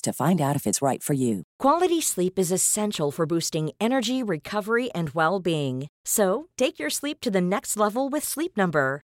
to find out if it's right for you. Quality sleep is essential for boosting energy, recovery, and well being. So, take your sleep to the next level with Sleep Number.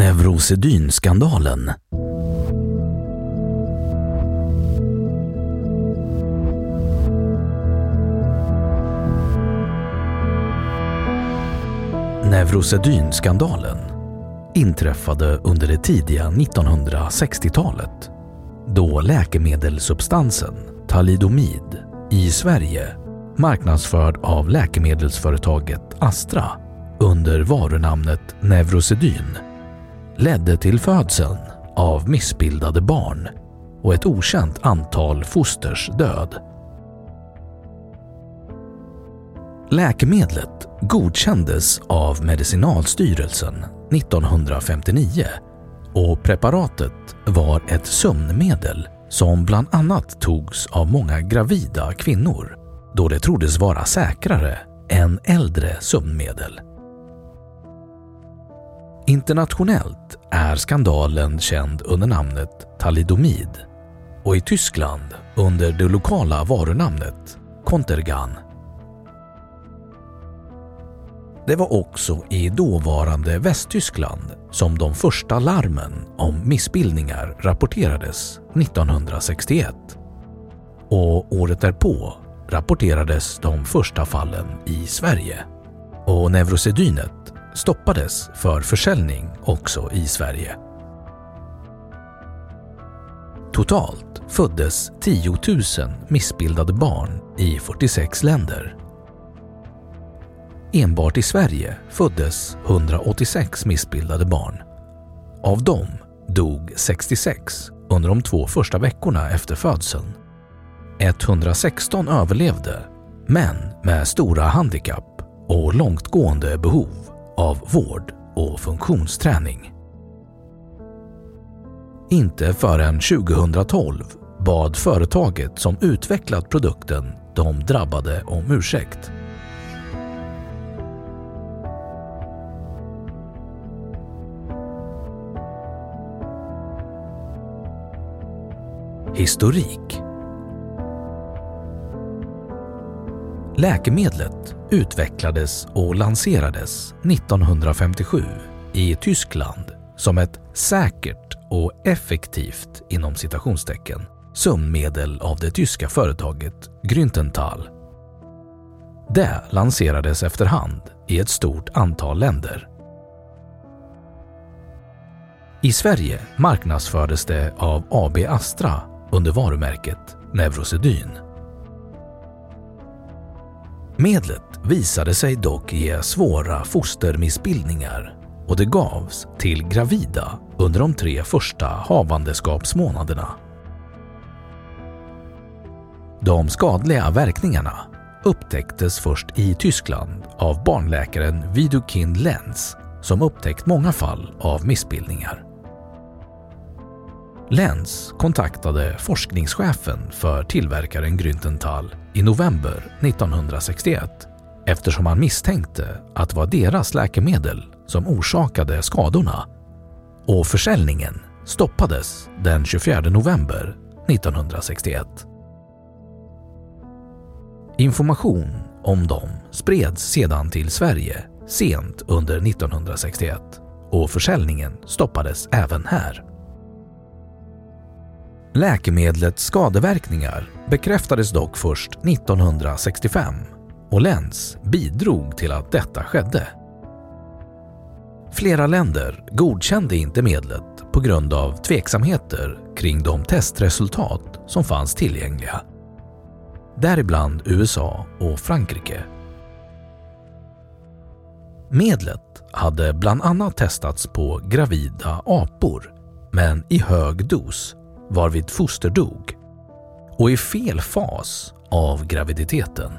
Neurosedynskandalen. Neurosedynskandalen inträffade under det tidiga 1960-talet då läkemedelssubstansen talidomid i Sverige marknadsförd av läkemedelsföretaget Astra under varunamnet Neurosedyn ledde till födseln av missbildade barn och ett okänt antal fosters död. Läkemedlet godkändes av Medicinalstyrelsen 1959 och preparatet var ett sömnmedel som bland annat togs av många gravida kvinnor då det troddes vara säkrare än äldre sömnmedel. Internationellt är skandalen känd under namnet talidomid och i Tyskland under det lokala varunamnet Contergan. Det var också i dåvarande Västtyskland som de första larmen om missbildningar rapporterades 1961. Och året därpå rapporterades de första fallen i Sverige. Och Neurosedynet stoppades för försäljning också i Sverige. Totalt föddes 10 000 missbildade barn i 46 länder. Enbart i Sverige föddes 186 missbildade barn. Av dem dog 66 under de två första veckorna efter födseln. 116 överlevde, men med stora handikapp och långtgående behov av vård och funktionsträning. Inte förrän 2012 bad företaget som utvecklat produkten de drabbade om ursäkt. Historik Läkemedlet utvecklades och lanserades 1957 i Tyskland som ett säkert och effektivt inom citationstecken sömnmedel av det tyska företaget Grüntenthal. Det lanserades efterhand i ett stort antal länder. I Sverige marknadsfördes det av AB Astra under varumärket Neurosedyn. Medlet visade sig dock ge svåra fostermissbildningar och det gavs till gravida under de tre första havandeskapsmånaderna. De skadliga verkningarna upptäcktes först i Tyskland av barnläkaren Widukind Lenz som upptäckt många fall av missbildningar. Lenz kontaktade forskningschefen för tillverkaren Grüntenthal i november 1961 eftersom han misstänkte att det var deras läkemedel som orsakade skadorna och försäljningen stoppades den 24 november 1961. Information om dem spreds sedan till Sverige sent under 1961 och försäljningen stoppades även här. Läkemedlets skadeverkningar bekräftades dock först 1965 och Lenz bidrog till att detta skedde. Flera länder godkände inte medlet på grund av tveksamheter kring de testresultat som fanns tillgängliga. Däribland USA och Frankrike. Medlet hade bland annat testats på gravida apor, men i hög dos varvid foster dog och i fel fas av graviditeten.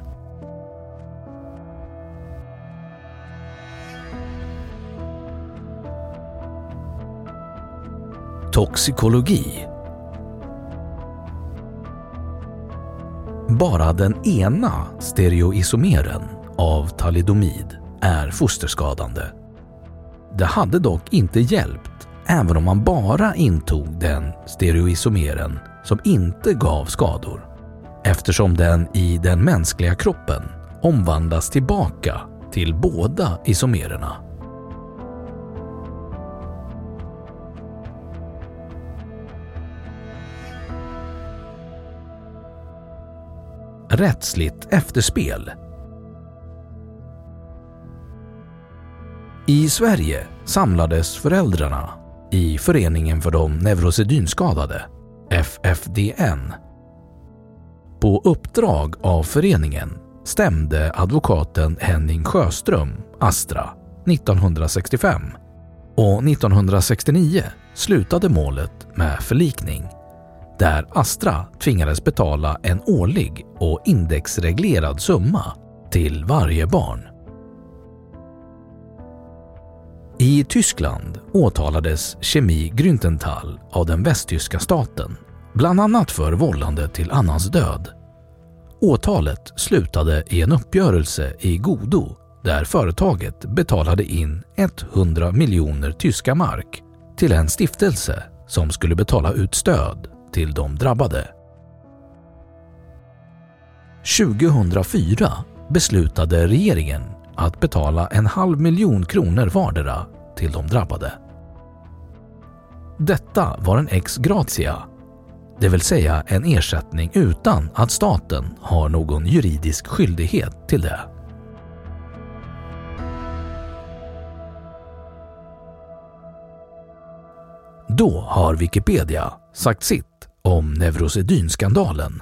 Toxikologi Bara den ena stereoisomeren av talidomid är fosterskadande. Det hade dock inte hjälpt även om man bara intog den stereoisomeren som inte gav skador eftersom den i den mänskliga kroppen omvandlas tillbaka till båda isomererna. Rättsligt efterspel I Sverige samlades föräldrarna i Föreningen för de neurosedynskadade, FFDN. På uppdrag av föreningen stämde advokaten Henning Sjöström Astra 1965 och 1969 slutade målet med förlikning där Astra tvingades betala en årlig och indexreglerad summa till varje barn. I Tyskland åtalades Kemi Grüntenthal av den västtyska staten, bland annat för vållande till annans död. Åtalet slutade i en uppgörelse i godo där företaget betalade in 100 miljoner tyska mark till en stiftelse som skulle betala ut stöd till de drabbade. 2004 beslutade regeringen att betala en halv miljon kronor vardera till de drabbade. Detta var en ex gratia, det vill säga en ersättning utan att staten har någon juridisk skyldighet till det. Då har Wikipedia sagt sitt om Neurosedynskandalen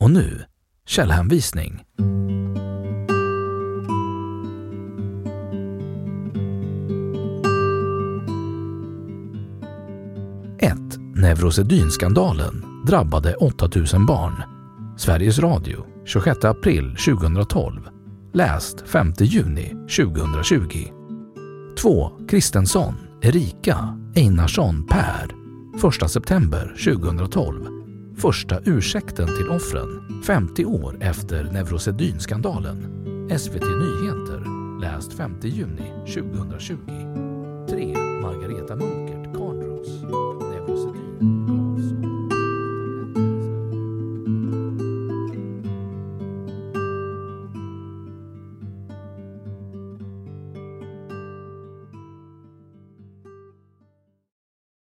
Och nu, källhänvisning. 1. Neurosedynskandalen drabbade 8000 barn. Sveriges Radio 26 april 2012. Läst 5 juni 2020. 2. Kristensson, Erika, Einarsson, Per. 1 september 2012. Första ursäkten till offren 50 år efter Neurosedynskandalen. SVT Nyheter. Läst 5 juni 2020. 3. Margareta Munker